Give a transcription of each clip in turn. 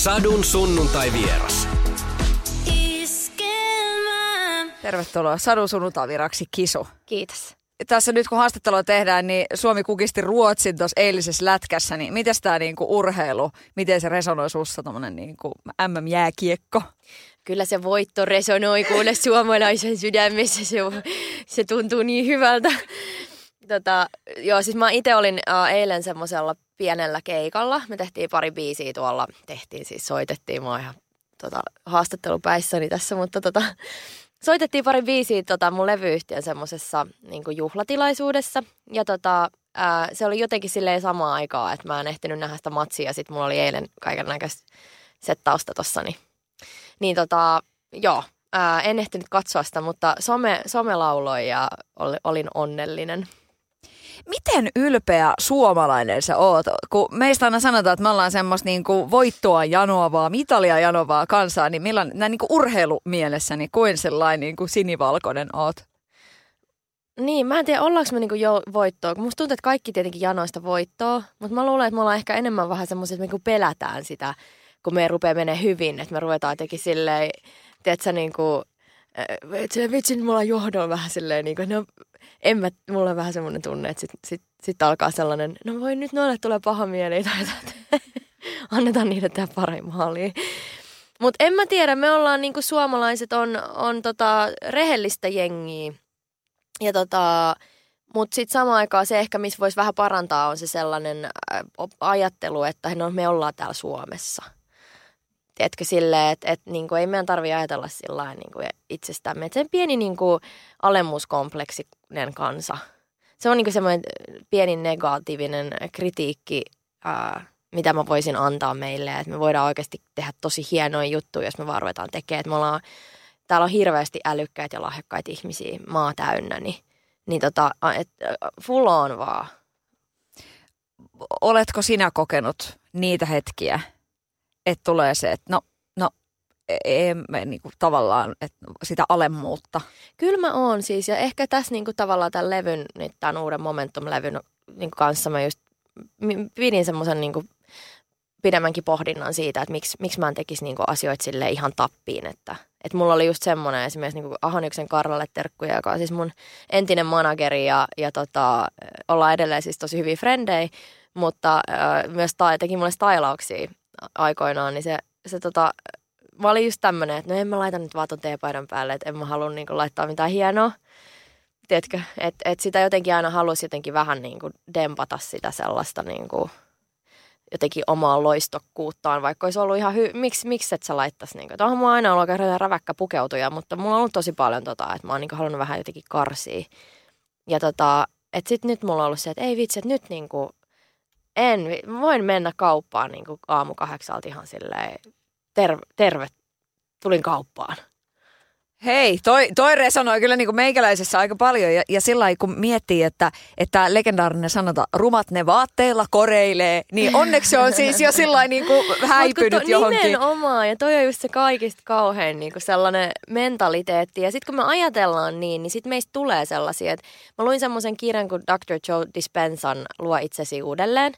Sadun sunnuntai vieras. Tervetuloa Sadun sunnuntaiviraksi Kisu. Kiitos. Tässä nyt kun haastattelua tehdään, niin Suomi kukisti Ruotsin tuossa eilisessä lätkässä, niin miten tämä niinku urheilu, miten se resonoi sussa tuommoinen niinku MM-jääkiekko? Kyllä se voitto resonoi kuule suomalaisen sydämessä, se, se tuntuu niin hyvältä. Tota, joo, siis mä itse olin äh, eilen semmoisella pienellä keikalla. Me tehtiin pari biisiä tuolla, tehtiin siis, soitettiin, mä ihan tota, haastattelupäissäni tässä, mutta tota, soitettiin pari biisiä tota, mun levyyhtiön semmoisessa niin juhlatilaisuudessa. Ja tota, ää, se oli jotenkin silleen samaa aikaa, että mä en ehtinyt nähdä sitä matsia. Ja sitten mulla oli eilen kaiken näköistä settausta tossa. Niin, niin tota, joo, ää, en ehtinyt katsoa sitä, mutta some, some lauloi ja oli, olin onnellinen. Miten ylpeä suomalainen sä oot? Kun meistä aina sanotaan, että me ollaan semmoista niinku voittoa janoavaa, mitalia janoavaa kansaa, niin milloin näin niinku urheilumielessä, niin kuin sellainen niinku sinivalkoinen oot? Niin, mä en tiedä, ollaanko me niinku jo voittoa. Musta tuntuu, että kaikki tietenkin janoista voittoa, mutta mä luulen, että me ollaan ehkä enemmän vähän semmoisia, että me niinku pelätään sitä, kun me rupeaa menee hyvin, että me ruvetaan jotenkin silleen, tiedätkö, niinku, että vitsi, mulla on johdon vähän silleen, niin kuin, no, en mä, mulla on vähän semmoinen tunne, että sitten sit, sit alkaa sellainen, no voi nyt noille tulee paha mieli, tai annetaan niille tehdä pari maalia. Mutta en mä tiedä, me ollaan niinku suomalaiset on, on tota rehellistä jengiä. Ja tota, mutta sitten samaan aikaan se ehkä, missä voisi vähän parantaa, on se sellainen ajattelu, että no me ollaan täällä Suomessa – tiedätkö, silleen, että, että niin kuin, ei meidän tarvitse ajatella sillä niin kuin itsestämme. Että se pieni niin kuin, alemmuuskompleksinen kansa. Se on niin kuin semmoinen pieni negatiivinen kritiikki, ää, mitä mä voisin antaa meille. Että me voidaan oikeasti tehdä tosi hienoja juttuja, jos me vaan ruvetaan tekemään. Me ollaan, täällä on hirveästi älykkäitä ja lahjakkaita ihmisiä maa täynnä, niin, niin tota, et, full on vaan. Oletko sinä kokenut niitä hetkiä, että tulee se, että no, emme niin kuin tavallaan että sitä alemmuutta. Kyllä mä oon siis ja ehkä tässä niin kuin tavallaan tämän levyn, nyt tämän uuden Momentum-levyn niin kuin kanssa mä just pidin semmoisen niin kuin pidemmänkin pohdinnan siitä, että miksi, miksi mä en tekisi niin asioita sille ihan tappiin. Että, että mulla oli just semmoinen esimerkiksi niin Ahoniksen Karlalle terkkuja, joka on siis mun entinen manageri ja, ja tota, ollaan edelleen siis tosi hyviä frendejä, mutta äh, myös ta- teki mulle stylauksia aikoinaan, niin se, se tota, mä olin just tämmönen, että no en mä laita nyt vaan ton teepaidan päälle, että en mä halua niinku laittaa mitään hienoa. Tiedätkö, että et sitä jotenkin aina halusi jotenkin vähän niinku dempata sitä sellaista niinku, jotenkin omaa loistokkuuttaan, vaikka olisi ollut ihan hy- miksi, miksi et sä laittaisi, niinku, että mulla aina ollut oikein räväkkä pukeutuja, mutta mulla on ollut tosi paljon tota, että mä oon niinku halunnut vähän jotenkin karsia. Ja tota, että sit nyt mulla on ollut se, että ei vitsi, että nyt niinku, en, voin mennä kauppaan niin kuin aamu kahdeksalta ihan silleen, terve, terve, tulin kauppaan. Hei, toi, toi resonoi kyllä niin kuin meikäläisessä aika paljon ja, ja sillä kun miettii, että, että legendaarinen sanota, rumat ne vaatteilla koreilee, niin onneksi se on siis jo sillä niin kuin häipynyt to, johonkin. Nimenomaan, ja toi on just se kaikista kauhein niin kuin sellainen mentaliteetti. Ja sitten kun me ajatellaan niin, niin sitten meistä tulee sellaisia, että mä luin semmoisen kirjan kuin Dr. Joe Dispensan Luo itsesi uudelleen.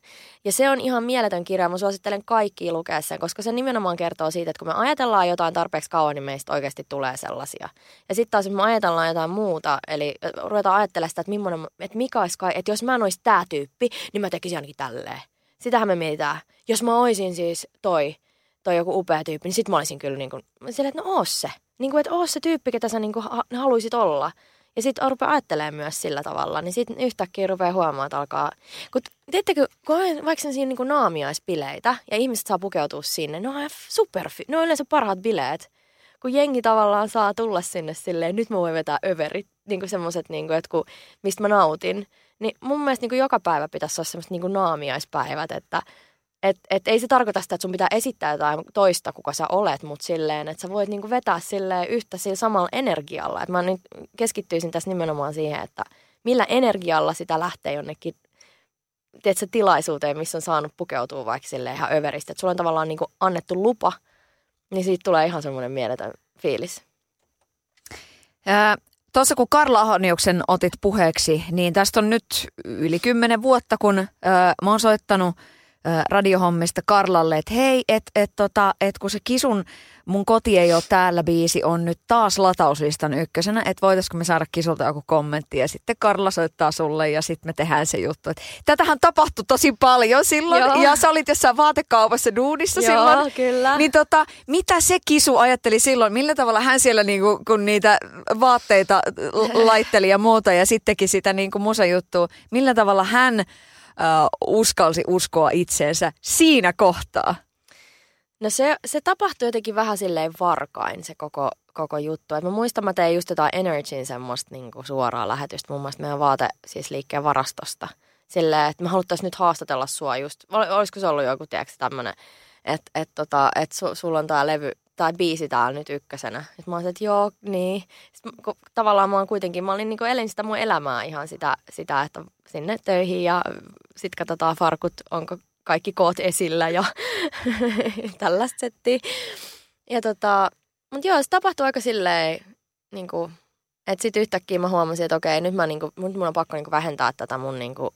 Ja se on ihan mieletön kirja, mä suosittelen kaikki lukea sen, koska se nimenomaan kertoo siitä, että kun me ajatellaan jotain tarpeeksi kauan, niin meistä oikeasti tulee sellaisia asia. Ja sitten taas, jos me ajatellaan jotain muuta, eli ruvetaan ajattelemaan sitä, että, että, mikä olisi että jos mä en olisi tämä tyyppi, niin mä tekisin ainakin tälleen. Sitähän me mietitään. Jos mä olisin siis toi, toi joku upea tyyppi, niin sit mä olisin kyllä niin kuin, sille, että no se. Niin kuin, että oo se tyyppi, ketä sä niin kuin haluaisit olla. Ja sitten rupeaa ajattelemaan myös sillä tavalla, niin sitten yhtäkkiä rupeaa huomaamaan, että alkaa... Kun, tiedättekö, kun vaikka siinä niin naamiaispileitä ja ihmiset saa pukeutua sinne, ne on super, ne on yleensä parhaat bileet kun jengi tavallaan saa tulla sinne silleen, nyt mä voin vetää överit, niin kuin semmoiset, niin kuin, että kun, mistä mä nautin, niin mun mielestä niin kuin joka päivä pitäisi olla semmoiset niin naamiaispäivät, että et, et ei se tarkoita sitä, että sun pitää esittää jotain toista, kuka sä olet, mutta silleen, että sä voit niinku vetää silleen yhtä sillä samalla energialla. Et mä nyt keskittyisin tässä nimenomaan siihen, että millä energialla sitä lähtee jonnekin tiedätkö, tilaisuuteen, missä on saanut pukeutua vaikka silleen ihan överistä. Että sulla on tavallaan niinku annettu lupa – niin siitä tulee ihan semmoinen mieletön fiilis. Tuossa kun Karla Ahoniuksen otit puheeksi, niin tästä on nyt yli kymmenen vuotta, kun ää, mä oon soittanut radiohommista Karlalle, että hei, että et, tota, et kun se kisun mun koti ei ole täällä biisi on nyt taas latauslistan ykkösenä, että voitaisiko me saada kisulta joku kommentti ja sitten Karla soittaa sulle ja sitten me tehdään se juttu. Et tätähän tapahtui tosi paljon silloin Joo. ja sä olit jossain vaatekaupassa duudissa Joo, silloin. kyllä. Niin tota, mitä se kisu ajatteli silloin? Millä tavalla hän siellä niinku, kun niitä vaatteita laitteli ja muuta ja sittenkin sitä niinku musajuttua, millä tavalla hän äh, uskalsi uskoa itseensä siinä kohtaa? No se, se tapahtui jotenkin vähän silleen varkain se koko, koko juttu. Et mä muistan, mä tein just jotain Energyn semmoista niinku suoraa lähetystä muun muassa meidän vaate siis liikkeen varastosta. Silleen, että me haluttaisiin nyt haastatella sua just, olisiko se ollut joku, tiedätkö, tämmönen, että et, tota, et su, sulla on tää levy, tai biisi täällä nyt ykkösenä. Sitten mä olin, että joo, niin. Sitten, kun, tavallaan mä kuitenkin, mä olin niin elin sitä mun elämää ihan sitä, sitä, että sinne töihin ja sitten katsotaan farkut, onko kaikki koot esillä ja tällaista settiä. Ja tota, mutta joo, se tapahtui aika silleen, niin kuin, että sitten yhtäkkiä mä huomasin, että okei, nyt mä niinku, mun on pakko niinku vähentää tätä mun niinku,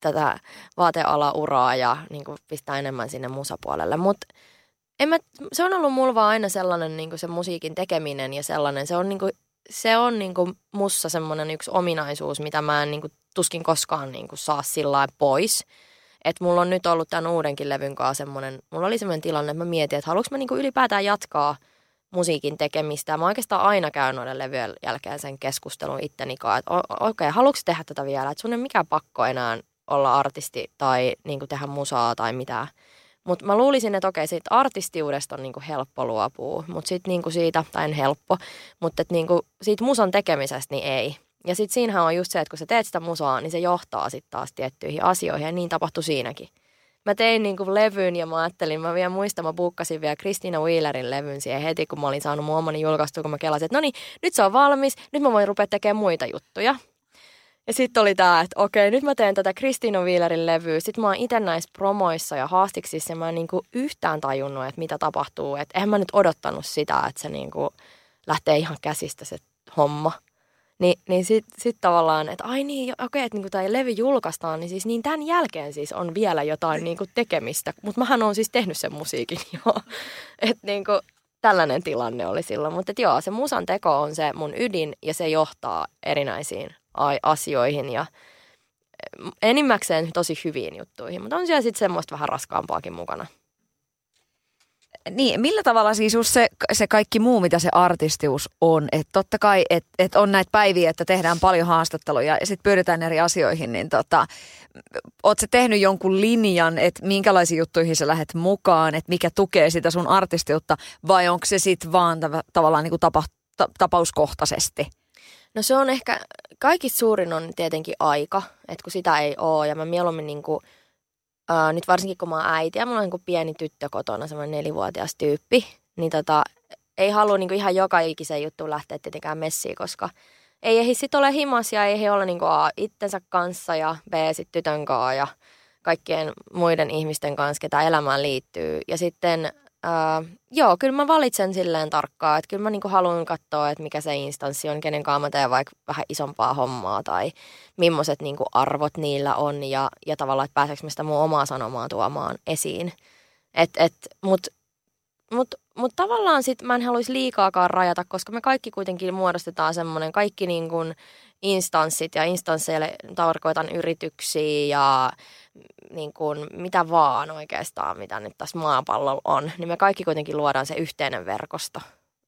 tätä vaateala-uraa ja niinku pistää enemmän sinne musapuolelle. Mutta se on ollut mulla vaan aina sellainen niinku se musiikin tekeminen ja sellainen, se on niinku, se on niinku mussa semmoinen yksi ominaisuus, mitä mä en niinku tuskin koskaan niinku saa sillä pois. Että mulla on nyt ollut tämän uudenkin levyn kanssa semmoinen, mulla oli semmoinen tilanne, että mä mietin, että haluanko mä niinku ylipäätään jatkaa musiikin tekemistä. Mä oikeastaan aina käyn noiden levyjen jälkeen sen keskustelun itteni kanssa, että okei, okay, haluatko tehdä tätä vielä? Että sun ei mikään pakko enää olla artisti tai niinku tehdä musaa tai mitään. Mutta mä luulisin, että okei, siitä artistiudesta on niinku helppo luopua, mutta sitten niinku siitä, tai en helppo, mutta niinku siitä musan tekemisestä niin ei. Ja sitten siinähän on just se, että kun sä teet sitä musaa, niin se johtaa sitten taas tiettyihin asioihin ja niin tapahtui siinäkin. Mä tein niin kuin levyn ja mä ajattelin, mä vielä muistan, mä buukkasin vielä Christina Wheelerin levyn siihen heti, kun mä olin saanut mun omani julkaistua, kun mä kelasin, että no niin, nyt se on valmis, nyt mä voin rupea tekemään muita juttuja. Ja sitten oli tämä, että okei, nyt mä teen tätä Christina Wheelerin levyä. Sitten mä oon itse näissä promoissa ja haastiksissa ja mä en niinku yhtään tajunnut, että mitä tapahtuu. Että eihän mä nyt odottanut sitä, että se niinku lähtee ihan käsistä se homma. Ni, niin sitten sit tavallaan, että ai niin, okei, okay, että niinku tämä levy julkaistaan, niin siis niin tämän jälkeen siis on vielä jotain niinku tekemistä. Mutta mähän on siis tehnyt sen musiikin jo. että niinku, tällainen tilanne oli silloin. Mutta joo, se musan teko on se mun ydin ja se johtaa erinäisiin asioihin ja enimmäkseen tosi hyviin juttuihin. Mutta on siellä sitten semmoista vähän raskaampaakin mukana. Niin, millä tavalla siis just se, se kaikki muu, mitä se artistius on? Että totta kai, että et on näitä päiviä, että tehdään paljon haastatteluja ja sitten pyydetään eri asioihin, niin tota, oot se tehnyt jonkun linjan, että minkälaisiin juttuihin sä lähdet mukaan, että mikä tukee sitä sun artistiutta, vai onko se sitten vaan tav- tavallaan niin kuin tapa, ta, tapauskohtaisesti? No se on ehkä, kaikista suurin on tietenkin aika, että kun sitä ei ole ja mä mieluummin niin kuin – Uh, nyt varsinkin kun mä oon äiti ja mulla on niin pieni tyttö kotona, semmoinen nelivuotias tyyppi, niin tota, ei halua niin ihan joka ikisen juttu lähteä tietenkään messiin, koska ei ehdi sitten ole himas ja ei he ole niin A itsensä kanssa ja B sitten tytön kanssa ja kaikkien muiden ihmisten kanssa, ketä elämään liittyy. Ja sitten Uh, joo, kyllä mä valitsen silleen tarkkaan, että kyllä mä niinku haluan katsoa, että mikä se instanssi on, kenen kanssa mä teen vaikka vähän isompaa hommaa tai millaiset niinku arvot niillä on ja, ja tavallaan, että pääseekö mä sitä mun omaa sanomaa tuomaan esiin. Et, et, Mutta mut, mut tavallaan sit mä en haluaisi liikaakaan rajata, koska me kaikki kuitenkin muodostetaan semmoinen, kaikki niinku instanssit ja instansseille tarkoitan yrityksiä ja niin kuin mitä vaan oikeastaan, mitä nyt tässä maapallolla on, niin me kaikki kuitenkin luodaan se yhteinen verkosto.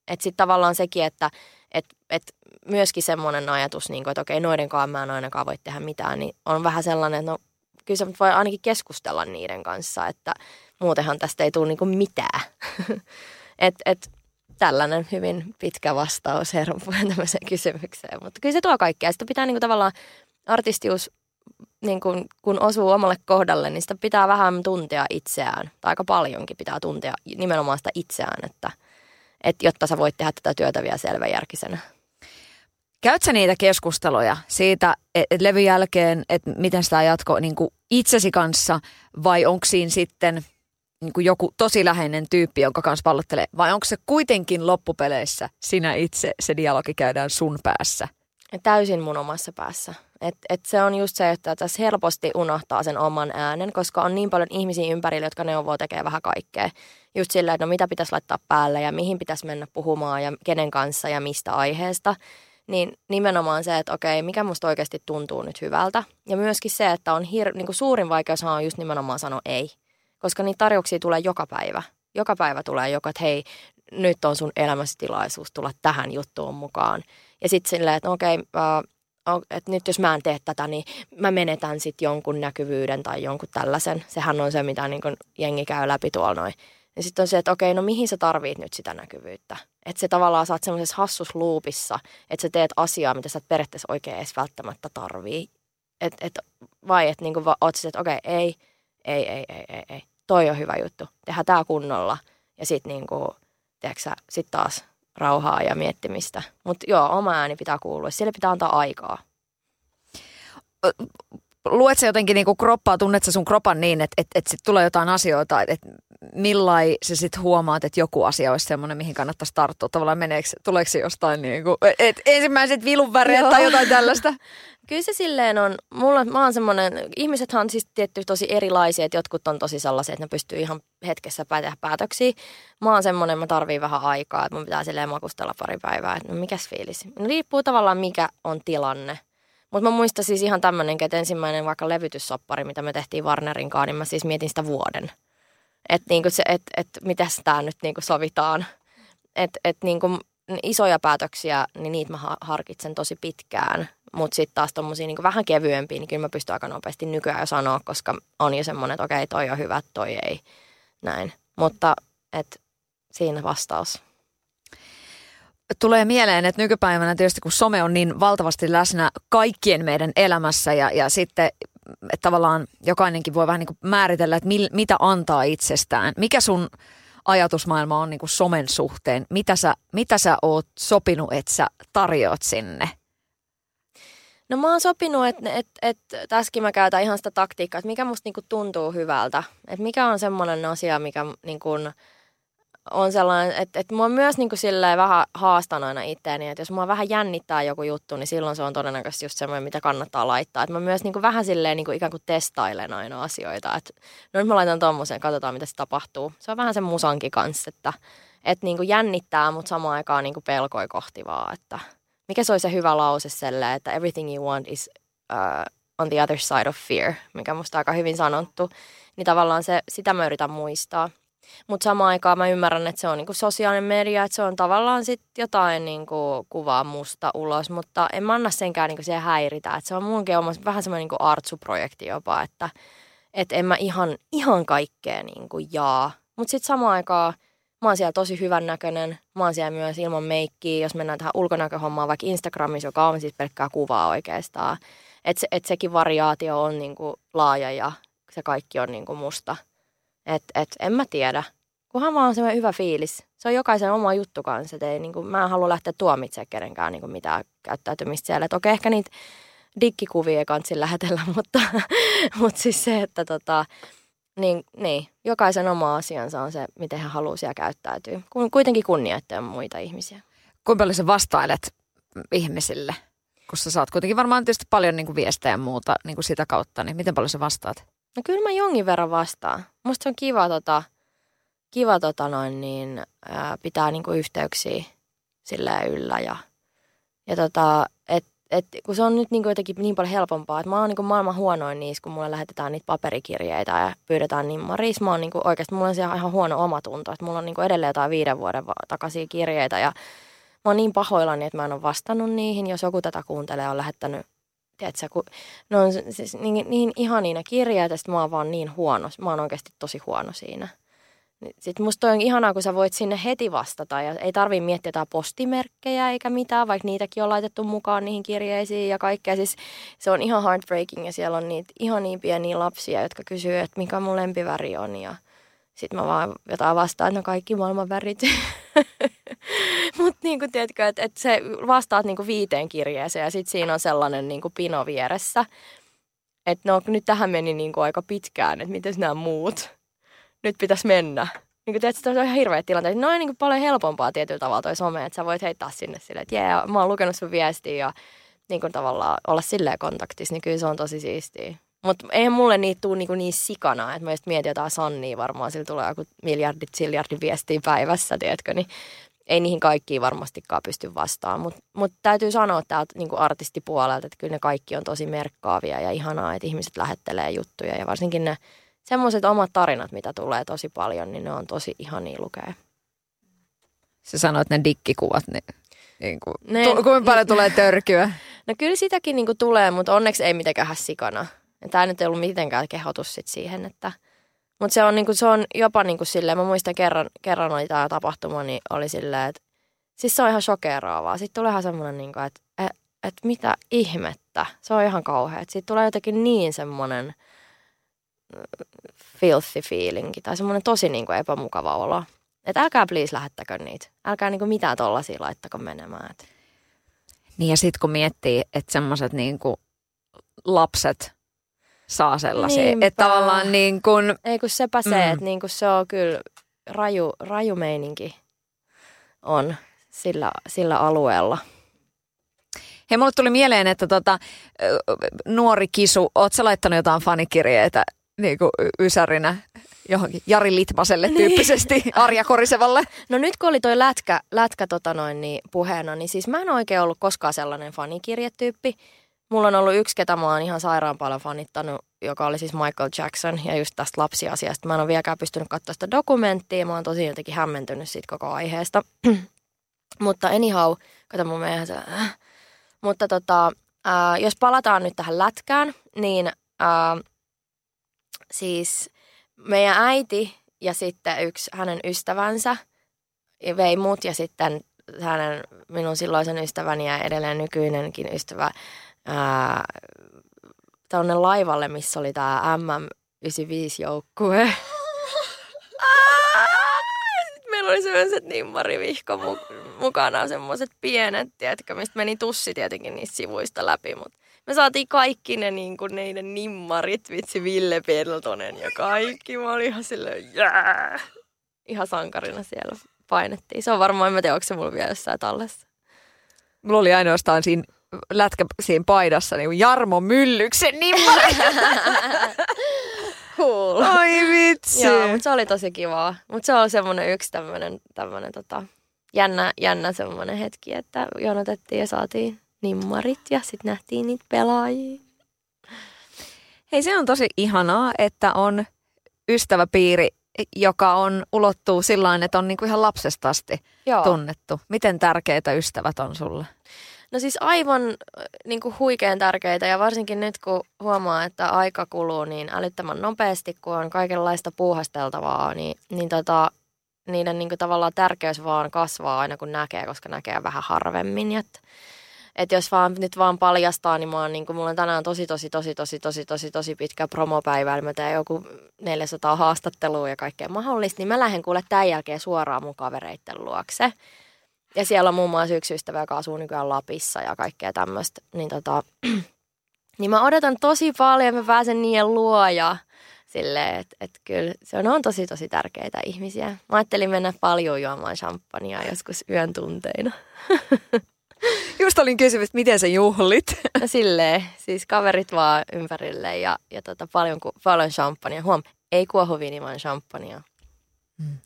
Että sitten tavallaan sekin, että et, et myöskin semmoinen ajatus, niin kuin, että okei, noidenkaan mä en ainakaan voi tehdä mitään, niin on vähän sellainen, että no kyllä se voi ainakin keskustella niiden kanssa, että muutenhan tästä ei tule niin kuin mitään. et, et, tällainen hyvin pitkä vastaus herran tämmöiseen kysymykseen, mutta kyllä se tuo kaikkea. Sitä pitää niin kuin tavallaan artistius niin kun, kun osuu omalle kohdalle, niin sitä pitää vähän tuntea itseään. Tai aika paljonkin pitää tuntea nimenomaan sitä itseään, että, että jotta sä voit tehdä tätä työtä vielä selväjärkisenä. Käytkö niitä keskusteluja siitä että levyn jälkeen, että miten sitä jatko niin kuin itsesi kanssa vai onko siinä sitten niin kuin joku tosi läheinen tyyppi, jonka kanssa pallottelee vai onko se kuitenkin loppupeleissä sinä itse, se dialogi käydään sun päässä? täysin mun omassa päässä. Et, et se on just se, että tässä helposti unohtaa sen oman äänen, koska on niin paljon ihmisiä ympärillä, jotka neuvoo tekee vähän kaikkea. Just sillä, että no mitä pitäisi laittaa päälle ja mihin pitäisi mennä puhumaan ja kenen kanssa ja mistä aiheesta. Niin nimenomaan se, että okei, mikä musta oikeasti tuntuu nyt hyvältä. Ja myöskin se, että on hir- niin kuin suurin vaikeus on just nimenomaan sanoa ei. Koska niitä tarjouksia tulee joka päivä. Joka päivä tulee joku, että hei, nyt on sun elämässä tilaisuus tulla tähän juttuun mukaan. Ja sitten silleen, että okei, äh, että nyt jos mä en tee tätä, niin mä menetän sitten jonkun näkyvyyden tai jonkun tällaisen. Sehän on se, mitä niin kun jengi käy läpi tuolla noin. Ja sitten on se, että okei, no mihin sä tarvit nyt sitä näkyvyyttä? Että se tavallaan saat semmoisessa hassusluupissa, että sä teet asiaa, mitä sä et periaatteessa oikein edes välttämättä tarvii. Et, et, vai että niinku oot että okei, ei, ei, ei, ei, ei, ei. Toi on hyvä juttu. Tehdään tää kunnolla. Ja sitten niinku, tiedätkö sit taas rauhaa ja miettimistä. Mutta joo, oma ääni pitää kuulua. Sille pitää antaa aikaa. Luet sä jotenkin niinku kroppaa, tunnet sä sun kropan niin, että et, et sit tulee jotain asioita, että et millai sä sit huomaat, että joku asia olisi semmoinen, mihin kannattaisi tarttua? Tavallaan meneekö, tuleeko se jostain niinku, et ensimmäiset vilunväreet tai jotain tällaista? Kyllä se silleen on, mulla, mä oon semmoinen, ihmisethan on siis tietty tosi erilaisia, että jotkut on tosi sellaisia, että ne pystyy ihan hetkessä tehdä päätöksiä. Mä oon semmoinen, mä tarviin vähän aikaa, että mun pitää silleen makustella pari päivää, että no mikäs fiilis. No, riippuu tavallaan mikä on tilanne. Mutta mä muistan siis ihan tämmöinen, että ensimmäinen vaikka levytyssoppari, mitä me tehtiin Warnerin kanssa, niin mä siis mietin sitä vuoden. Että niinku se, et, et mitäs tää nyt niinku sovitaan. Että et niinku isoja päätöksiä, niin niitä mä harkitsen tosi pitkään. Mutta sitten taas tommosia niin vähän kevyempiä, niin kyllä mä pystyn aika nopeasti nykyään jo sanoa, koska on jo semmoinen, että okei, toi on hyvä, toi ei. Näin. Mutta et, siinä vastaus. Tulee mieleen, että nykypäivänä tietysti kun some on niin valtavasti läsnä kaikkien meidän elämässä ja, ja sitten että tavallaan jokainenkin voi vähän niin kuin määritellä, että mil, mitä antaa itsestään. Mikä sun ajatusmaailma on niin kuin somen suhteen? Mitä sä, mitä sä oot sopinut, että sä tarjoat sinne? No mä oon sopinut, että et, et, tässäkin mä käytän ihan sitä taktiikkaa, että mikä musta niinku tuntuu hyvältä. Että mikä on semmoinen asia, mikä niinku on sellainen, että, että mua myös niinku silleen vähän haastan aina itteeni, että jos mua vähän jännittää joku juttu, niin silloin se on todennäköisesti just semmoinen, mitä kannattaa laittaa. Että mä myös niinku vähän silleen niinku ikään kuin testailen aina asioita, että no nyt mä laitan tommosen, katsotaan mitä se tapahtuu. Se on vähän sen musankin kanssa, että, että niinku jännittää, mutta samaan aikaan niinku pelkoi kohti vaan, että – mikä se olisi se hyvä lause selle, että everything you want is uh, on the other side of fear, mikä musta aika hyvin sanottu. Niin tavallaan se, sitä mä yritän muistaa. Mutta samaan aikaan mä ymmärrän, että se on niinku sosiaalinen media, että se on tavallaan sit jotain niinku kuvaa musta ulos, mutta en mä anna senkään niinku siihen häiritä. Et se on munkin omassa vähän semmoinen niinku artsuprojekti jopa, että et en mä ihan, ihan kaikkea niinku jaa. Mutta sitten samaan aikaan – Mä oon siellä tosi hyvän näköinen. Mä oon siellä myös ilman meikkiä, jos mennään tähän ulkonäköhommaan vaikka Instagramissa, joka on siis pelkkää kuvaa oikeastaan. Että se, et sekin variaatio on niinku laaja ja se kaikki on niinku musta. Että et, en mä tiedä. Kunhan vaan on semmoinen hyvä fiilis. Se on jokaisen oma juttu kanssa. ei, niinku, mä en halua lähteä tuomitsemaan kenenkään niinku mitään käyttäytymistä siellä. Että okei, ehkä niitä diggikuvia ei kansi lähetellä, mutta, mutta siis se, että tota, niin, niin, jokaisen oma asiansa on se, miten hän haluaa siellä käyttäytyä. Kuitenkin kunnioittaa muita ihmisiä. Kuinka paljon sä vastailet ihmisille? Kun sä saat kuitenkin varmaan tietysti paljon niin kuin viestejä ja muuta niin kuin sitä kautta, niin miten paljon sä vastaat? No kyllä mä jonkin verran vastaan. Musta se on kiva, tota, kiva tota noin, niin, ää, pitää niin kuin yhteyksiä sillä yllä ja, ja tota, et et kun se on nyt niin kuin jotenkin niin paljon helpompaa, että mä oon niin kuin maailman huonoin niissä, kun mulle lähetetään niitä paperikirjeitä ja pyydetään nimmariin. Mä oon niin kuin, oikeasti, mulla on siellä ihan huono omatunto, että mulla on niin kuin edelleen jotain viiden vuoden takaisia kirjeitä ja mä oon niin pahoillani, että mä en ole vastannut niihin. Jos joku tätä kuuntelee on lähettänyt, tiedätkö, kun ne on siis niin, niin ihania ne kirjeet ja mä oon vaan niin huono. Mä oon oikeasti tosi huono siinä. Sitten musta on ihanaa, kun sä voit sinne heti vastata ja ei tarvii miettiä jotain postimerkkejä eikä mitään, vaikka niitäkin on laitettu mukaan niihin kirjeisiin ja kaikkea. Siis se on ihan heartbreaking ja siellä on niitä ihan niin pieniä lapsia, jotka kysyy, että mikä mun lempiväri on ja sitten mä vaan jotain vastaan, että no kaikki maailman värit. Mutta niin kuin tiedätkö, että, että se vastaat niin kuin viiteen kirjeeseen ja sitten siinä on sellainen niin kuin pino vieressä. Että no nyt tähän meni niin kuin aika pitkään, että miten nämä muut nyt pitäisi mennä. Niin kuin tiedät, se on ihan hirveä tilanne. Noin niin kuin paljon helpompaa tietyllä tavalla toi some, että sä voit heittää sinne silleen, että jee, yeah, mä oon lukenut sun viestiä ja niin kuin tavallaan olla silleen kontaktissa, niin kyllä se on tosi siistiä. Mutta eihän mulle niitä tule niin, niin sikana, että mä just mietin jotain Sannia varmaan, sillä tulee joku miljardit, siljardit viestiä päivässä, tiedätkö, niin ei niihin kaikkiin varmastikaan pysty vastaan. Mutta mut täytyy sanoa täältä niin artistipuolelta, että kyllä ne kaikki on tosi merkkaavia ja ihanaa, että ihmiset lähettelee juttuja ja varsinkin ne semmoiset omat tarinat, mitä tulee tosi paljon, niin ne on tosi ihania lukea. Sä sanoit ne dikkikuvat, niin, niin kuin, ne, tu- kuinka paljon tulee törkyä? No kyllä sitäkin niin kuin tulee, mutta onneksi ei mitenkään hässikana. Tämä nyt ei ollut mitenkään kehotus sit siihen, että... Mutta se on, niinku, se on jopa niinku silleen, mä muistan kerran, kerran oli tämä tapahtuma, niin oli silleen, että siis se on ihan shokeraavaa. Sitten tulee ihan semmoinen, niinku, että et, et mitä ihmettä. Se on ihan kauhea. Siitä tulee jotenkin niin semmoinen filthy feelingi tai semmoinen tosi niinku epämukava olo. Että älkää please lähettäkö niitä. Älkää niinku mitään tollasia laittako menemään. Et. Niin ja sitten kun miettii, että semmoiset niinku lapset saa sellaisia. Niinpä. Että tavallaan niin kuin... Ei kun sepä se, mm. että niin kuin se on kyllä raju, raju meininki on sillä, sillä alueella. Hei, mulle tuli mieleen, että tota, nuori kisu, oot sä laittanut jotain fanikirjeitä niin kuin ysärinä johonkin Jari Litmaselle niin. tyyppisesti Arja Korisevalle? No nyt kun oli toi lätkä, lätkä tota noin, niin puheena, niin siis mä en oikein ollut koskaan sellainen fanikirjetyyppi. Mulla on ollut yksi, ketä mä oon ihan sairaan paljon fanittanut, joka oli siis Michael Jackson ja just tästä lapsiasiasta. Mä en ole vieläkään pystynyt katsoa sitä dokumenttia, mä oon tosi jotenkin hämmentynyt siitä koko aiheesta. Mutta anyhow, kato mun se, äh. Mutta tota, äh, jos palataan nyt tähän lätkään, niin äh, siis meidän äiti ja sitten yksi hänen ystävänsä vei mut ja sitten hänen minun silloisen ystäväni ja edelleen nykyinenkin ystävä tuonne laivalle, missä oli tämä MM95-joukkue. Meillä oli sellaiset nimmarivihko mukana, semmoiset pienet, tiedätkö, mistä meni tussi tietenkin niistä sivuista läpi, mutta me saatiin kaikki ne niin kuin neiden nimmarit, vitsi Ville Peltonen ja kaikki. Mä olin ihan silleen, jää. Ihan sankarina siellä painettiin. Se on varmaan, en mä tiedä, onko se mulla vielä jossain tallessa. Mulla oli ainoastaan siinä lätkä siinä paidassa niin Jarmo Myllyksen nimmari. cool. Oi vitsi. Joo, mutta se oli tosi kivaa. Mutta se oli semmoinen yksi tämmöinen, tämmöinen tota, jännä, jännä semmoinen hetki, että jonotettiin ja saatiin nimmarit ja sitten nähtiin niitä pelaajia. Hei, se on tosi ihanaa, että on ystäväpiiri, joka on ulottuu sillä että on niinku ihan lapsesta asti Joo. tunnettu. Miten tärkeitä ystävät on sulle? No siis aivan niin kuin huikean tärkeitä ja varsinkin nyt kun huomaa, että aika kuluu niin älyttömän nopeasti, kun on kaikenlaista puuhasteltavaa, niin, niin tota, niiden niin kuin tavallaan tärkeys vaan kasvaa aina kun näkee, koska näkee vähän harvemmin. Että et jos vaan, nyt vaan paljastaa, niin, mä oon, niin kuin, mulla on tänään tosi, tosi, tosi, tosi, tosi, tosi, tosi pitkä promopäivä. Eli mä teen joku 400 haastattelua ja kaikkea mahdollista. Niin mä lähden kuule tämän jälkeen suoraan mun kavereitten luokse. Ja siellä on muun muassa yksi ystävä, joka asuu nykyään Lapissa ja kaikkea tämmöistä. Niin, tota, niin mä odotan tosi paljon, mä pääsen niiden luo ja silleen, että et kyllä se on, on tosi tosi tärkeitä ihmisiä. Mä ajattelin mennä paljon juomaan champagnea joskus yön tunteina. Just olin kysymys, miten sä juhlit? No silleen, siis kaverit vaan ympärille ja, ja tota, paljon, paljon champagnea. Huom, ei kuohuviini, vaan champagnea. Hmm.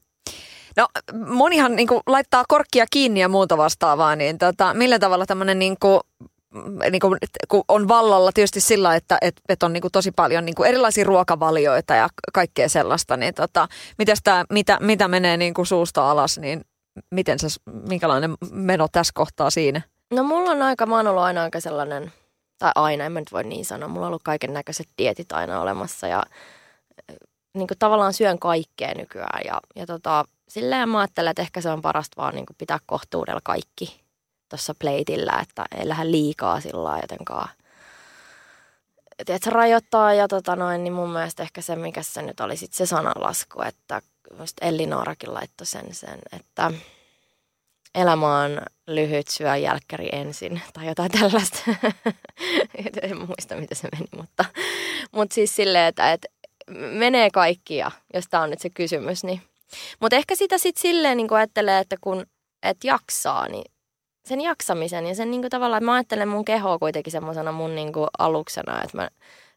No monihan niin kuin, laittaa korkkia kiinni ja muuta vastaavaa, niin tota, millä tavalla tämmöinen niin kuin, niin kuin, kun on vallalla tietysti sillä, että et, et on niin kuin tosi paljon niin kuin erilaisia ruokavalioita ja kaikkea sellaista, niin tota, tää, mitä, mitä menee niin kuin suusta alas, niin miten se, minkälainen meno tässä kohtaa siinä? No mulla on aika, mä oon ollut aina aika sellainen, tai aina, en mä nyt voi niin sanoa, mulla on ollut kaiken näköiset dietit aina olemassa ja niin kuin tavallaan syön kaikkea nykyään ja, ja tota, silleen mä ajattelen, että ehkä se on parasta vaan niin pitää kohtuudella kaikki tuossa pleitillä, että ei lähde liikaa sillä jotenkaan. Tiedätkö, rajoittaa ja tota noin, niin mun mielestä ehkä se, mikä se nyt oli sit se sananlasku, että Elli Noorakin laittoi sen, sen että elämä on lyhyt, syö jälkkäri ensin tai jotain tällaista. en muista, mitä se meni, mutta, mutta siis silleen, että, että menee kaikkia, jos tämä on nyt se kysymys, niin mutta ehkä sitä sitten silleen niin ajattelee, että kun et jaksaa, niin sen jaksamisen ja sen niin kuin tavallaan, mä ajattelen mun kehoa kuitenkin semmoisena mun niin kuin aluksena, että mä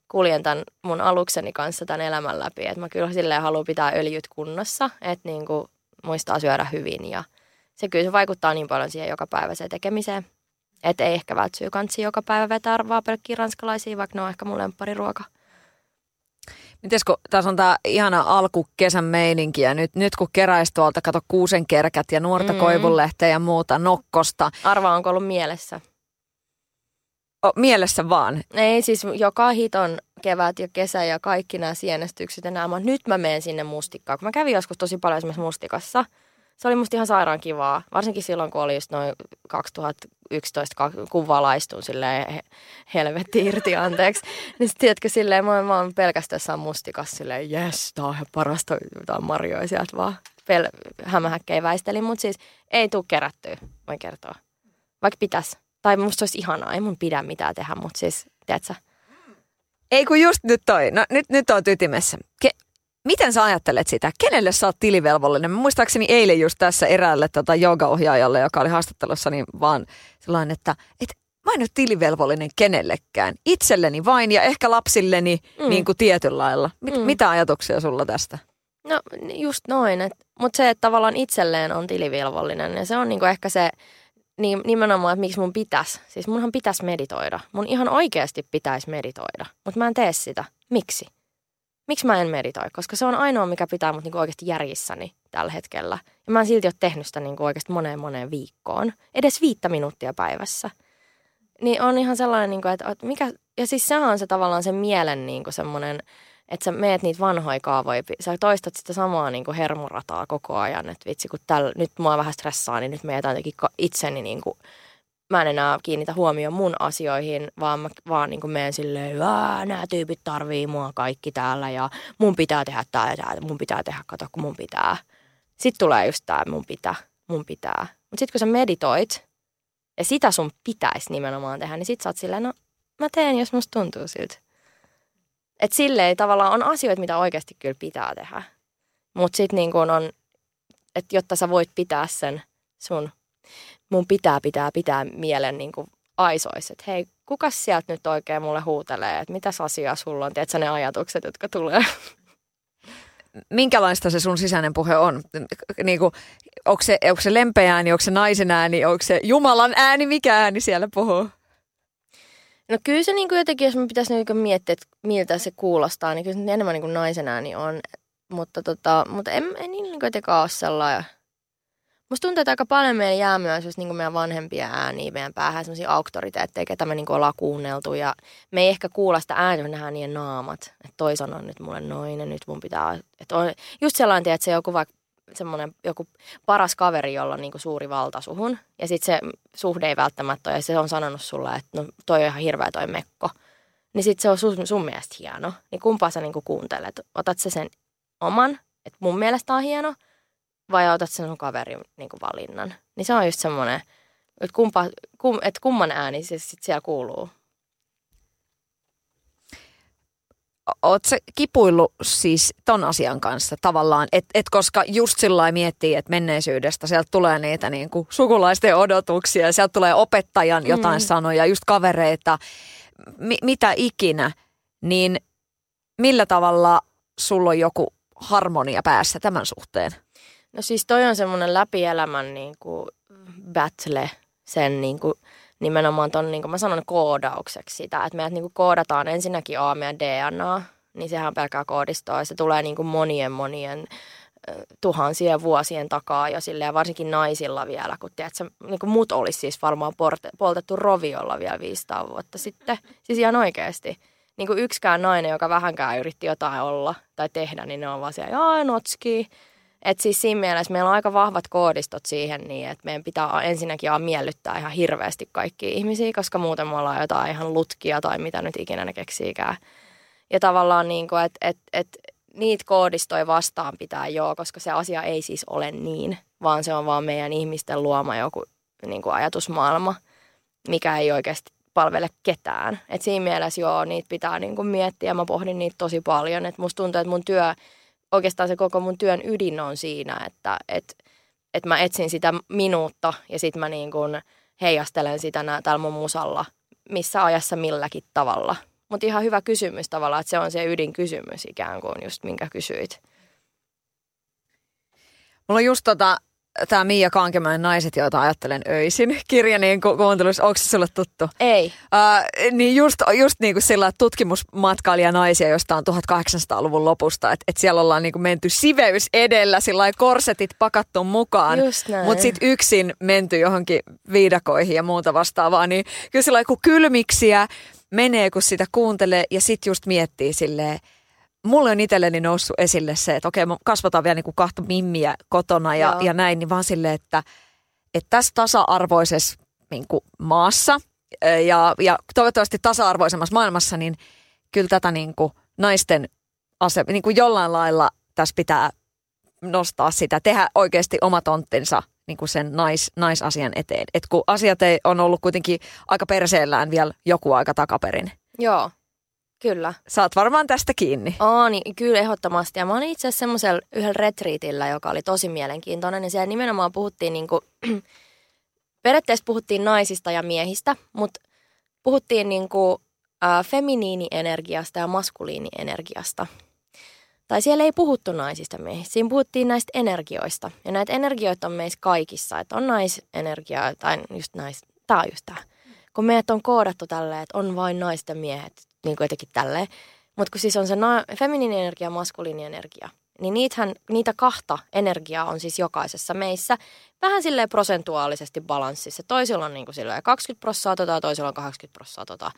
kuljen tämän mun alukseni kanssa tämän elämän läpi. Että mä kyllä silleen haluan pitää öljyt kunnossa, että niin kuin muistaa syödä hyvin ja se kyllä se vaikuttaa niin paljon siihen joka päivä se tekemiseen. Että ei ehkä välttämättä joka päivä vetää vaan pelkkiä ranskalaisia, vaikka ne on ehkä mun lemppariruoka. Mites kun tässä on tämä ihana alkukesän meininki ja nyt, nyt kun keräisi tuolta, kato kuusenkerkät ja nuorta mm. koivunlehteä ja muuta nokkosta. Arva onko ollut mielessä? O, mielessä vaan. Ei siis joka hiton kevät ja kesä ja kaikki nämä sienestykset ja nämä. Nyt mä menen sinne mustikkaan. Kun mä kävin joskus tosi paljon esimerkiksi mustikassa. Se oli musta ihan sairaan kivaa. Varsinkin silloin, kun oli just noin 2011, kun valaistun silleen helvetti irti, anteeksi. niin sitten tiedätkö silleen, mä, mä oon pelkästään jossain mustikassa silleen, jes, tää on ihan parasta jotain marjoja sieltä vaan. Pel- hämähäkkejä väistelin, mutta siis ei tule kerättyä, voin kertoa. Vaikka pitäisi. Tai musta olisi ihanaa, ei mun pidä mitään tehdä, mutta siis, tiedätkö, ei kun just nyt toi, no nyt, nyt on ytimessä. Ke- Miten sä ajattelet sitä? Kenelle sä oot tilivelvollinen? Mä muistaakseni eilen just tässä eräälle tota joogaohjaajalle, joka oli haastattelussa, niin vaan sellainen, että, että mä en ole tilivelvollinen kenellekään. Itselleni vain ja ehkä lapsilleni mm. niin kuin tietyllä lailla. Mit, mm. Mitä ajatuksia sulla tästä? No just noin, mutta se, että tavallaan itselleen on tilivelvollinen ja se on niinku ehkä se niin, nimenomaan, että miksi mun pitäisi. Siis munhan pitäisi meditoida. Mun ihan oikeasti pitäisi meditoida, mutta mä en tee sitä. Miksi? Miksi mä en meditoi? Koska se on ainoa, mikä pitää mut niinku oikeasti järjissäni tällä hetkellä. Ja mä en silti ole tehnyt sitä niinku oikeasti moneen moneen viikkoon. Edes viittä minuuttia päivässä. Niin on ihan sellainen, niinku, että, että mikä... Ja siis sehän on se tavallaan se mielen niinku semmoinen että sä meet niitä vanhoja kaavoja, sä toistat sitä samaa niin kuin hermorataa koko ajan, että vitsi kun täl, nyt mua vähän stressaa, niin nyt me jotenkin itseni niin kuin, mä en enää kiinnitä huomioon mun asioihin, vaan mä vaan niin menen silleen, nämä tyypit tarvii mua kaikki täällä ja mun pitää tehdä tää ja tää, mun pitää tehdä, kato kun mun pitää. Sitten tulee just tää, mun pitää, mun pitää. Mutta sitten kun sä meditoit, ja sitä sun pitäisi nimenomaan tehdä, niin sit sä oot silleen, no mä teen, jos musta tuntuu siltä. Että silleen tavallaan on asioita, mitä oikeasti kyllä pitää tehdä. Mutta sitten niin on, että jotta sä voit pitää sen sun, mun pitää, pitää, pitää mielen niin kuin aisois, että hei, kuka sieltä nyt oikein mulle huutelee, että mitäs asiaa sulla on, tiedätkö ne ajatukset, jotka tulee? Minkälaista se sun sisäinen puhe on? Niin kuin, onko, se, onko se lempeä ääni, onko se naisen ääni, onko se Jumalan ääni, mikä ääni siellä puhuu? No kyllä se niin kuin jotenkin, jos mä pitäisi niin miettiä, että miltä se kuulostaa, niin kyllä se enemmän niin kuin naisen ääni on. Mutta, tota, mutta en, en niin, niin kuitenkaan ole sellainen. Musta tuntuu, että aika paljon meillä jää myös just niin meidän vanhempia ääniä meidän päähän, sellaisia auktoriteetteja, ketä me niin ollaan kuunneltu. Ja me ei ehkä kuulla sitä ääntä, me nähdään niiden naamat. Että toi sanoo nyt mulle noin ja nyt mun pitää... Että on just sellainen, että se joku vaikka semmoinen joku paras kaveri, jolla on niin suuri valta suhun. Ja sitten se suhde ei välttämättä ole, ja se on sanonut sulle, että no toi on ihan hirveä toi mekko. Niin sitten se on sun, sun mielestä hieno. Niin kumpaa sä niin kuuntelet? Otat sä sen oman, että mun mielestä on hieno, vai otat sen sun kaverin niin kuin valinnan? Niin se on just semmoinen, että, kumpa, kum, että kumman ääni se sitten siellä kuuluu. Oletko se kipuillut siis ton asian kanssa tavallaan, että et koska just sillä miettii, että menneisyydestä sieltä tulee niitä niin kuin sukulaisten odotuksia, sieltä tulee opettajan jotain mm. sanoja, just kavereita, mi- mitä ikinä, niin millä tavalla sulla on joku harmonia päässä tämän suhteen? No siis toi on semmoinen läpielämän niin kuin battle sen niin kuin nimenomaan ton, niin kuin mä sanon, koodaukseksi sitä, että meidät niin kuin koodataan ensinnäkin A meidän DNA, niin sehän on pelkää koodistoa ja se tulee niin kuin monien monien tuhansien vuosien takaa jo silleen, varsinkin naisilla vielä, kun tiedät, se, niin kuin mut olisi siis varmaan poltettu roviolla vielä 500 vuotta sitten. Siis ihan oikeasti. Niin kuin yksikään nainen, joka vähänkään yritti jotain olla tai tehdä, niin ne on vaan siellä, jaa, notski. Et siis siinä mielessä meillä on aika vahvat koodistot siihen niin, että meidän pitää ensinnäkin miellyttää ihan hirveästi kaikki ihmisiä, koska muuten me ollaan jotain ihan lutkia tai mitä nyt ikinä ne keksiikään. Ja tavallaan niin kuin, että et, et, niitä koodistoja vastaan pitää joo, koska se asia ei siis ole niin, vaan se on vaan meidän ihmisten luoma joku niin kuin ajatusmaailma, mikä ei oikeasti palvele ketään. Et siinä mielessä joo, niitä pitää niin kuin miettiä. Mä pohdin niitä tosi paljon. Et musta tuntuu, että mun työ oikeastaan se koko mun työn ydin on siinä, että et, et mä etsin sitä minuutta ja sitten mä niin kuin heijastelen sitä nää, täällä mun musalla, missä ajassa milläkin tavalla. Mutta ihan hyvä kysymys tavallaan, että se on se ydinkysymys ikään kuin just minkä kysyit. Mulla on just tota, tämä Mia Kankemäen Naiset, joita ajattelen öisin kirja niin ku, kuuntelussa. Onko se sulle tuttu? Ei. Uh, niin just, just niin kuin sillä tutkimusmatkailija naisia jostain 1800-luvun lopusta, että et siellä ollaan niin kuin menty siveys edellä, sillä korsetit pakattu mukaan, mutta sitten yksin menty johonkin viidakoihin ja muuta vastaavaa, niin kyllä sillä kun kylmiksiä menee, kun sitä kuuntelee ja sitten just miettii silleen, mulle on itselleni noussut esille se, että okei, kasvataan vielä niin kuin kahta mimmiä kotona ja, ja näin, niin vaan silleen, että, että tässä tasa-arvoisessa niin kuin maassa ja, ja toivottavasti tasa-arvoisemmassa maailmassa, niin kyllä tätä niin kuin naisten ase, niin kuin jollain lailla tässä pitää nostaa sitä, tehdä oikeasti oma tonttinsa niin kuin sen nais, naisasian eteen. Et kun asiat ei on ollut kuitenkin aika perseellään vielä joku aika takaperin. Joo, Kyllä. Saat varmaan tästä kiinni. Oo, niin kyllä ehdottomasti. Ja mä olin itse asiassa semmoisella yhdellä retriitillä, joka oli tosi mielenkiintoinen. Ja siellä nimenomaan puhuttiin niin kuin, periaatteessa puhuttiin naisista ja miehistä, mutta puhuttiin niin kuin, äh, feminiinienergiasta ja maskuliinienergiasta. Tai siellä ei puhuttu naisista miehistä, siinä puhuttiin näistä energioista. Ja näitä energioita on meissä kaikissa, että on naisenergiaa tai just nais, tää on just tää. Kun meidät on koodattu tälleen, että on vain naisten miehet, niin kuin jotenkin tälleen. Mutta kun siis on se na- feminiini energia ja maskuliini energia, niin niitähän, niitä kahta energiaa on siis jokaisessa meissä vähän silleen prosentuaalisesti balanssissa. Toisilla on niin kuin silleen 20 prosenttia tota, toisilla on 80 prosenttia tota.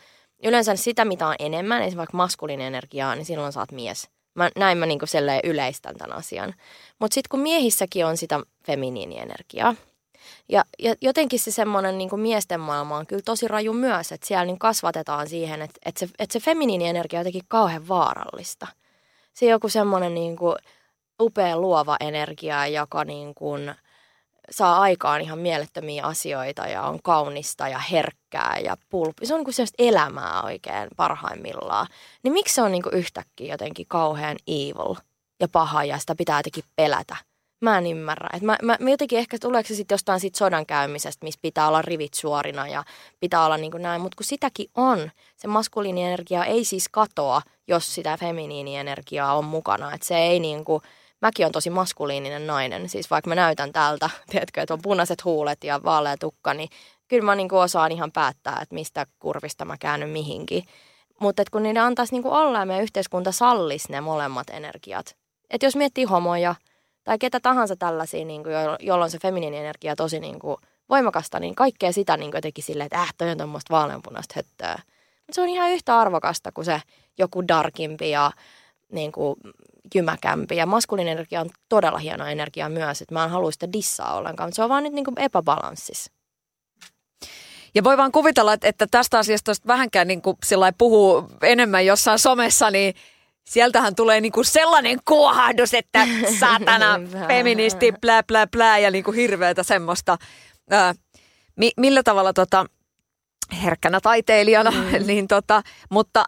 Yleensä sitä, mitä on enemmän, esimerkiksi vaikka maskuliini energiaa, niin silloin saat mies. Mä, näin mä niin kuin yleistän tämän asian. Mutta sitten kun miehissäkin on sitä feminiinienergiaa, ja, ja jotenkin se semmoinen niin miesten maailma on kyllä tosi raju myös, että siellä niin kasvatetaan siihen, että, että, se, että se feminiinienergia on jotenkin kauhean vaarallista. Se joku semmoinen niin kuin upea luova energia, joka niin kuin saa aikaan ihan mielettömiä asioita ja on kaunista ja herkkää ja pulppi. Se on niin kuin elämää oikein parhaimmillaan. Niin miksi se on niin kuin yhtäkkiä jotenkin kauhean evil ja paha ja sitä pitää jotenkin pelätä? Mä en ymmärrä. Et mä, mä, mä jotenkin ehkä tuleeko se sitten jostain sit sodan käymisestä, missä pitää olla rivit suorina ja pitää olla niin kuin näin. Mutta kun sitäkin on, se maskuliinienergia ei siis katoa, jos sitä feminiinienergiaa on mukana. Että se ei niin kuin, mäkin on tosi maskuliininen nainen. Siis vaikka mä näytän tältä, tiedätkö, että on punaiset huulet ja vaalea tukka, niin kyllä mä niin kuin osaan ihan päättää, että mistä kurvista mä käännyn mihinkin. Mutta kun niiden antaisi niin kuin olla ja meidän yhteiskunta sallisi ne molemmat energiat. Että jos miettii homoja – tai ketä tahansa tällaisia, niin kuin, jolloin se feminiini energia tosi niin kuin, voimakasta, niin kaikkea sitä niin kuin, jotenkin silleen, että äh, toi on tuommoista vaaleanpunaista höttöä. Mutta se on ihan yhtä arvokasta kuin se joku darkimpi ja niin kuin, jymäkämpi. Ja maskuliininen energia on todella hieno energia myös, että mä en halua sitä dissaa ollenkaan, mutta se on vaan nyt niin kuin epäbalanssissa. Ja voi vaan kuvitella, että, että tästä asiasta vähänkään niin kuin puhuu enemmän jossain somessa, niin sieltähän tulee niinku sellainen kuohahdus, että saatana feministi, plää, plää, plää ja niinku hirveätä semmoista. Ää, mi, millä tavalla tota, herkkänä taiteilijana, mm. niin tota, mutta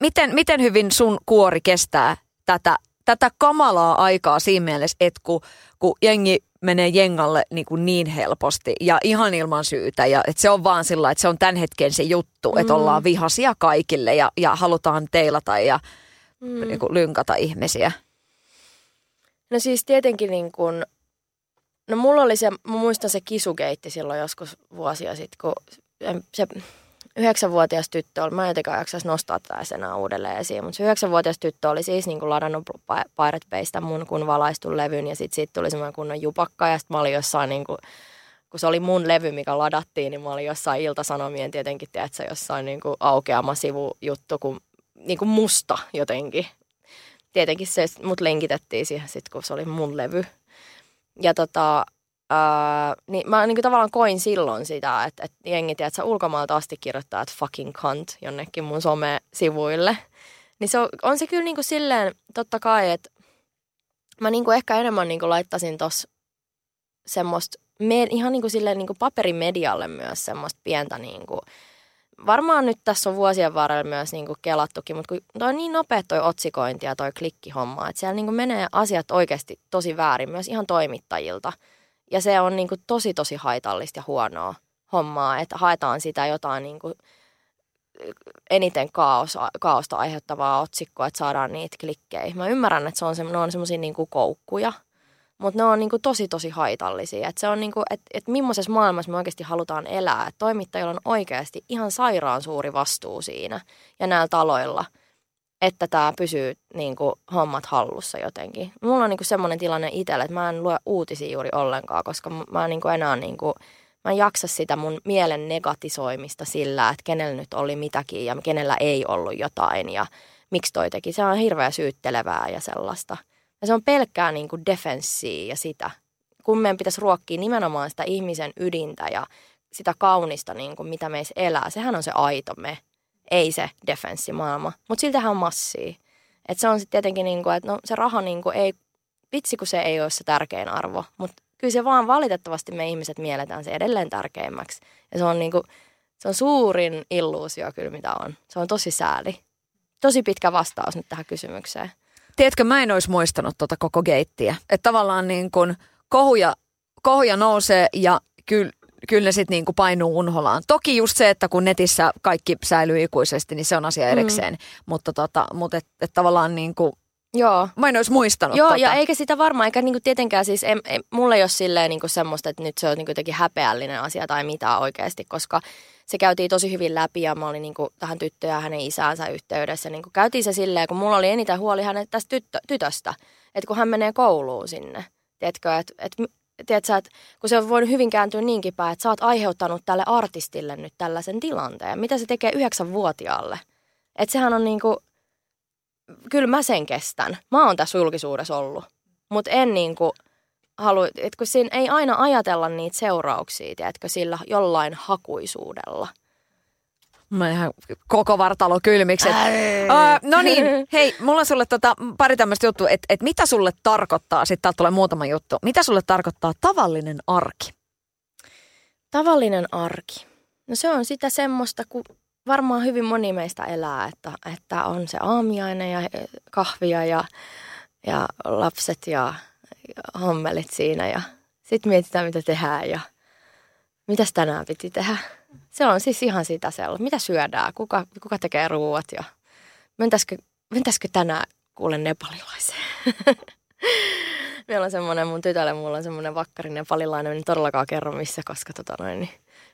miten, miten hyvin sun kuori kestää tätä, tätä kamalaa aikaa siinä mielessä, että kun, kun jengi menee jengalle niin, kuin niin helposti ja ihan ilman syytä. Ja että se on vaan sillä että se on tämän hetken se juttu, mm. että ollaan vihasia kaikille ja, ja halutaan teilata ja mm. niin kuin lynkata ihmisiä? No siis tietenkin niin kuin, no mulla oli se, mä muistan se kisugeitti silloin joskus vuosia sitten, kun se yhdeksänvuotias tyttö oli, mä en jotenkaan jaksaisi nostaa tätä enää uudelleen esiin, mutta se yhdeksänvuotias tyttö oli siis niin kuin ladannut Pirate Baystä mun kun valaistun levyn ja sitten siitä tuli semmoinen kunnon jupakka ja sitten mä olin jossain niin kuin, kun se oli mun levy, mikä ladattiin, niin mä olin jossain iltasanomien tietenkin, tiedätkö, jossain niin kuin aukeama sivujuttu, kun niin kuin musta jotenkin. Tietenkin se, mut lenkitettiin siihen sit, kun se oli mun levy. Ja tota, ää, niin mä niin kuin tavallaan koin silloin sitä, että, että jengi, tiedät, ulkomaalta asti kirjoittaa, että fucking cunt jonnekin mun some-sivuille. Niin se on, on se kyllä niin kuin silleen, totta kai, että mä niin kuin ehkä enemmän niin kuin laittaisin tossa semmoista, me, ihan niin kuin silleen niin kuin paperimedialle myös semmoista pientä niin kuin, varmaan nyt tässä on vuosien varrella myös niin kuin kelattukin, mutta kun toi on niin nopea toi otsikointi ja toi klikkihomma, että siellä niin kuin menee asiat oikeasti tosi väärin myös ihan toimittajilta. Ja se on niin kuin tosi tosi haitallista ja huonoa hommaa, että haetaan sitä jotain niin kuin eniten kaos, kaosta aiheuttavaa otsikkoa, että saadaan niitä klikkejä. Mä ymmärrän, että se on se, ne on semmoisia niin koukkuja, mutta ne on niin kuin tosi tosi haitallisia. Et se on niin kuin, että et millaisessa maailmassa me oikeasti halutaan elää. Et toimittajilla on oikeasti ihan sairaan suuri vastuu siinä ja näillä taloilla, että tämä pysyy niin kuin hommat hallussa jotenkin. Mulla on niin kuin semmoinen tilanne itsellä, että mä en lue uutisia juuri ollenkaan, koska mä en niin kuin enää niin kuin, mä en jaksa sitä mun mielen negatisoimista sillä, että kenellä nyt oli mitäkin ja kenellä ei ollut jotain ja miksi toi teki. Se on hirveän syyttelevää ja sellaista – ja se on pelkkää niin kuin defenssiä ja sitä. Kun meidän pitäisi ruokkia nimenomaan sitä ihmisen ydintä ja sitä kaunista, niin kuin mitä meissä elää. Sehän on se aito me, ei se defenssimaailma. Mutta siltähän on massia. Et se on sitten tietenkin, niin kuin, että no, se raha niin kuin ei, vitsi kun se ei ole se tärkein arvo. Mutta kyllä se vaan valitettavasti me ihmiset mielletään se edelleen tärkeimmäksi. Ja se on, niin kuin, se on suurin illuusio kyllä mitä on. Se on tosi sääli. Tosi pitkä vastaus nyt tähän kysymykseen. Tiedätkö, mä en olisi muistanut tota koko geittiä. Että tavallaan niin kuin kohuja, kohuja nousee ja kyllä kyllä ne sitten niinku painuu unholaan. Toki just se, että kun netissä kaikki säilyy ikuisesti, niin se on asia mm. erikseen. Mm. Mutta tota, mut et, et tavallaan niinku, Joo. Mä en olisi muistanut Joo, tota. ja eikä sitä varmaan, eikä niinku tietenkään siis, em, em, mulle ei ole silleen niinku semmoista, että nyt se on niinku jotenkin häpeällinen asia tai mitä oikeasti, koska se käytiin tosi hyvin läpi ja mä olin niin kuin tähän tyttöön ja hänen isäänsä yhteydessä. Niin kuin käytiin se silleen, kun mulla oli eniten huoli hänen tästä tyttö, tytöstä, että kun hän menee kouluun sinne. Tiedätkö, että, että tiedätkö, että kun se on hyvin kääntyä niinkin päin, että sä oot aiheuttanut tälle artistille nyt tällaisen tilanteen. Mitä se tekee yhdeksänvuotiaalle? Että sehän on niin kuin, kyllä mä sen kestän. Mä oon tässä julkisuudessa ollut. Mutta en niin kuin, halu, että kun siinä ei aina ajatella niitä seurauksia, tiedätkö, sillä jollain hakuisuudella. Mä ihan koko vartalo kylmiksi. Uh, no niin, hei, mulla on sulle tota, pari tämmöistä juttua, että et mitä sulle tarkoittaa, sitten täältä tulee muutama juttu. Mitä sulle tarkoittaa tavallinen arki? Tavallinen arki. No se on sitä semmoista, kun varmaan hyvin moni meistä elää, että, että on se aamiainen ja kahvia ja, ja lapset ja hommelit siinä ja sitten mietitään, mitä tehdään ja mitäs tänään piti tehdä. Se on siis ihan sitä sellaista. Mitä syödään, kuka, kuka tekee ruuat ja mentäisikö, mentäisikö tänään kuule nepalilaiseen. Meillä on semmoinen, mun tytölle mulla on semmoinen vakkarin nepalilainen, en todellakaan kerro missä, koska tota noin, niin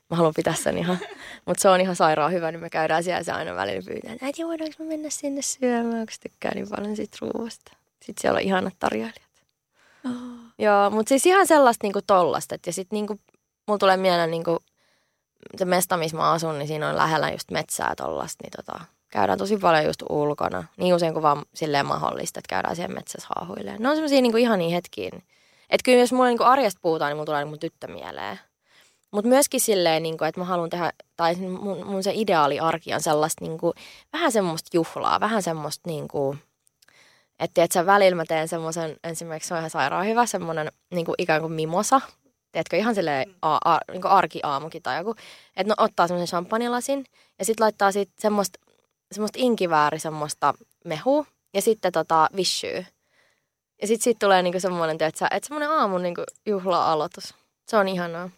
mä haluan pitää sen ihan. Mutta se on ihan sairaan hyvä, niin me käydään siellä se aina välillä pyytää, että äiti voidaanko me mennä sinne syömään, kun tykkää niin paljon siitä ruuasta. Sitten siellä on ihanat tarjoilijat. Oh. Joo, mutta siis ihan sellaista niinku tollasta. Ja sitten niinku, mulla tulee mieleen niinku, se mesta, missä mä asun, niin siinä on lähellä just metsää tollasta. Niin tota, käydään tosi paljon just ulkona. Niin usein kuin vaan silleen mahdollista, että käydään siellä metsässä haahuilleen. Ne on semmoisia niinku ihania hetkiä. Että kyllä jos mulla niinku arjesta puhutaan, niin mulla tulee mun tyttö mieleen. Mutta myöskin silleen, niin kuin, että mä haluan tehdä, tai mun, mun se ideaali arki on sellaista niin kuin, vähän semmoista juhlaa, vähän semmoista niin kuin, että et sä välillä mä teen semmoisen, ensimmäiseksi se on ihan sairaan hyvä, semmoinen niin kuin ikään kuin mimosa. Tiedätkö, ihan silleen mm. a, a, niin kuin arkiaamukin tai joku. Että no ottaa semmoisen champagnelasin ja sitten laittaa sit semmoista, semmoista inkivääri, semmoista mehua ja sitten tota vishyy. Ja sitten siitä tulee niinku semmoinen, että et semmoinen aamun niinku juhla-aloitus. Se on ihanaa.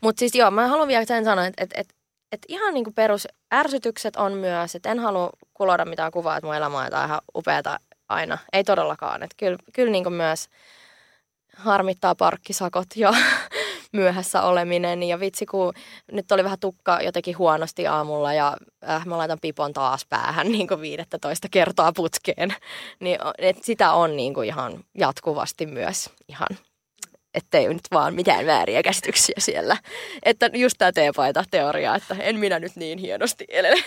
Mutta siis joo, mä haluan vielä sen sanoa, että et, et, et ihan niinku perus ärsytykset on myös, että en halua kuloida mitään kuvaa, että mun elämä on jotain ihan upeata aina. Ei todellakaan. Että kyllä, kyllä niin myös harmittaa parkkisakot ja myöhässä oleminen. Ja vitsi, kun nyt oli vähän tukka jotenkin huonosti aamulla ja äh, mä laitan pipon taas päähän niin kuin 15 kertaa putkeen. Niin et sitä on niin kuin ihan jatkuvasti myös ihan ettei nyt vaan mitään vääriä käsityksiä siellä. Että just tämä teepaita teoria, että en minä nyt niin hienosti elele.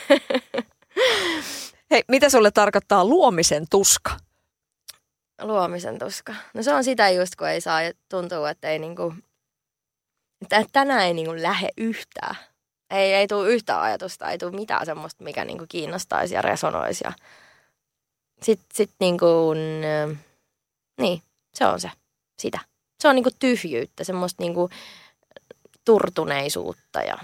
Hei, mitä sulle tarkoittaa luomisen tuska? Luomisen tuska. No se on sitä just, kun ei saa, tuntuu, että ei niinku, että tänään ei niinku lähe yhtään. Ei, ei tule yhtään ajatusta, ei tule mitään semmoista, mikä niinku kiinnostaisi ja resonoisi. Ja sitten sit niinku, niin, se on se, sitä. Se on niinku tyhjyyttä, semmoista niinku turtuneisuutta ja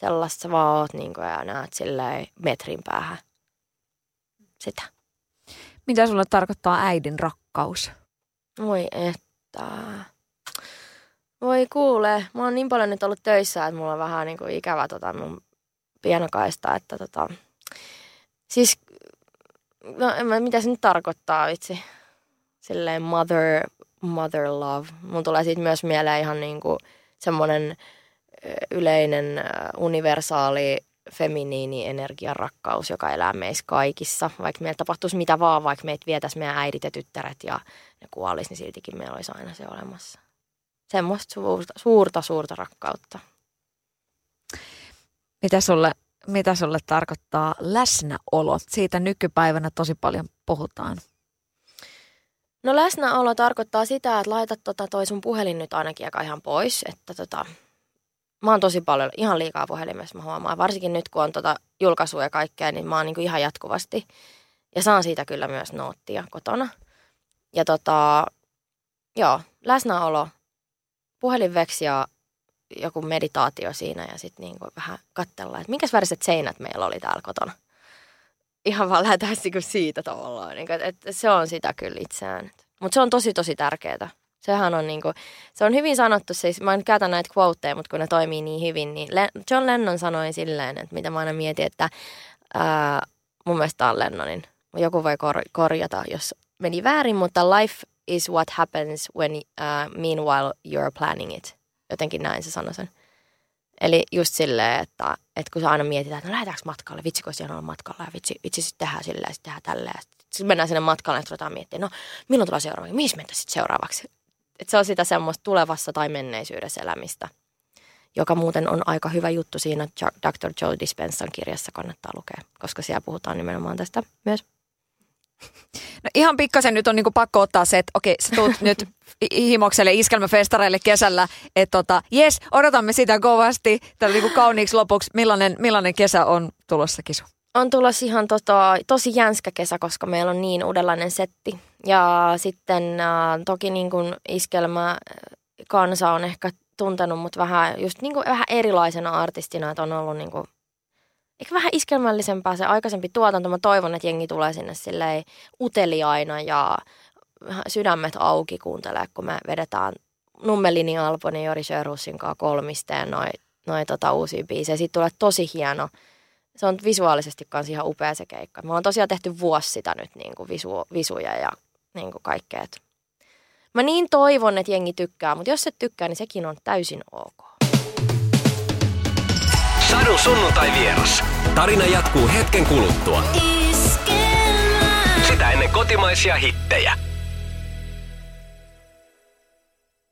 sellaista vaan oot niinku ja näet silleen metrin päähän sitä. Mitä sulle tarkoittaa äidin rakkaus? Voi että. Voi kuule, mä oon niin paljon nyt ollut töissä, että mulla on vähän niin kuin ikävä tota mun pienokaista, että tota, siis, no en mä, mitä se nyt tarkoittaa vitsi, silleen mother, mother love. Mun tulee siitä myös mieleen ihan niin kuin semmoinen yleinen universaali feminiini energian rakkaus, joka elää meissä kaikissa. Vaikka meillä tapahtuisi mitä vaan, vaikka meitä vietäisi meidän äidit ja tyttäret ja ne kuolisi, niin siltikin meillä olisi aina se olemassa. Semmoista suurta, suurta, suurta rakkautta. Mitä sulle, mitä sulle tarkoittaa läsnäolo? Siitä nykypäivänä tosi paljon puhutaan. No läsnäolo tarkoittaa sitä, että laitat tota toi sun puhelin nyt ainakin aika ihan pois, että tota, mä oon tosi paljon, ihan liikaa puhelimessa mä huomaan. Varsinkin nyt, kun on tota julkaisuja ja kaikkea, niin mä oon niin kuin ihan jatkuvasti. Ja saan siitä kyllä myös noottia kotona. Ja tota, joo, läsnäolo, puhelinveksi ja joku meditaatio siinä ja sitten niin vähän katsella, että minkä väriset seinät meillä oli täällä kotona. Ihan vaan lähdetään niinku siitä tavallaan, niin kuin, että se on sitä kyllä itseään. Mutta se on tosi tosi tärkeää. Sehän on niinku, se on hyvin sanottu, siis mä en käytä näitä quoteja, mutta kun ne toimii niin hyvin, niin John Lennon sanoi silleen, että mitä mä aina mietin, että ää, mun mielestä on Lennonin. Joku voi kor- korjata, jos meni väärin, mutta life is what happens when uh, meanwhile you're planning it. Jotenkin näin se sanoi sen. Eli just silleen, että, että kun sä aina mietitään, että no lähdetäänkö matkalle, vitsi kun siellä on matkalla ja vitsi, vitsi sitten tehdään silleen ja sitten tehdään tälleen. Sitten mennään sinne matkalle ja ruvetaan miettimään, no milloin tulee seuraavaksi, mihin mennään sitten seuraavaksi että se on sitä semmoista tulevassa tai menneisyydessä elämistä, joka muuten on aika hyvä juttu siinä Dr. Joe Dispensan kirjassa kannattaa lukea, koska siellä puhutaan nimenomaan tästä myös. No ihan pikkasen nyt on niinku pakko ottaa se, että okei, sä tuut nyt himokselle iskelmäfestareille kesällä, että tota, jes, odotamme sitä kovasti. Tällä niinku kauniiksi lopuksi, millainen, millainen kesä on tulossa kisu? On tulossa ihan tota, tosi jänskä kesä, koska meillä on niin uudenlainen setti. Ja sitten äh, toki niin kuin iskelmä äh, kansa on ehkä tuntenut mut vähän, just niin kuin vähän erilaisena artistina, että on ollut niin kuin, ehkä vähän iskelmällisempää se aikaisempi tuotanto. Mä toivon, että jengi tulee sinne silleen uteliaina ja sydämet auki kuuntelee, kun me vedetään Nummelini Alpon ja Jori Sjörusin kanssa kolmisteen noin noi tota uusia biisejä. Siitä tulee tosi hieno se on visuaalisesti kanssa ihan upea se keikka. Me ollaan tosiaan tehty vuosi sitä nyt niin kuin visu, visuja ja niin kuin kaikkea. Mä niin toivon, että jengi tykkää, mutta jos et tykkää, niin sekin on täysin ok. Sadun sunnuntai vieras. Tarina jatkuu hetken kuluttua. Sitä ennen kotimaisia hittejä.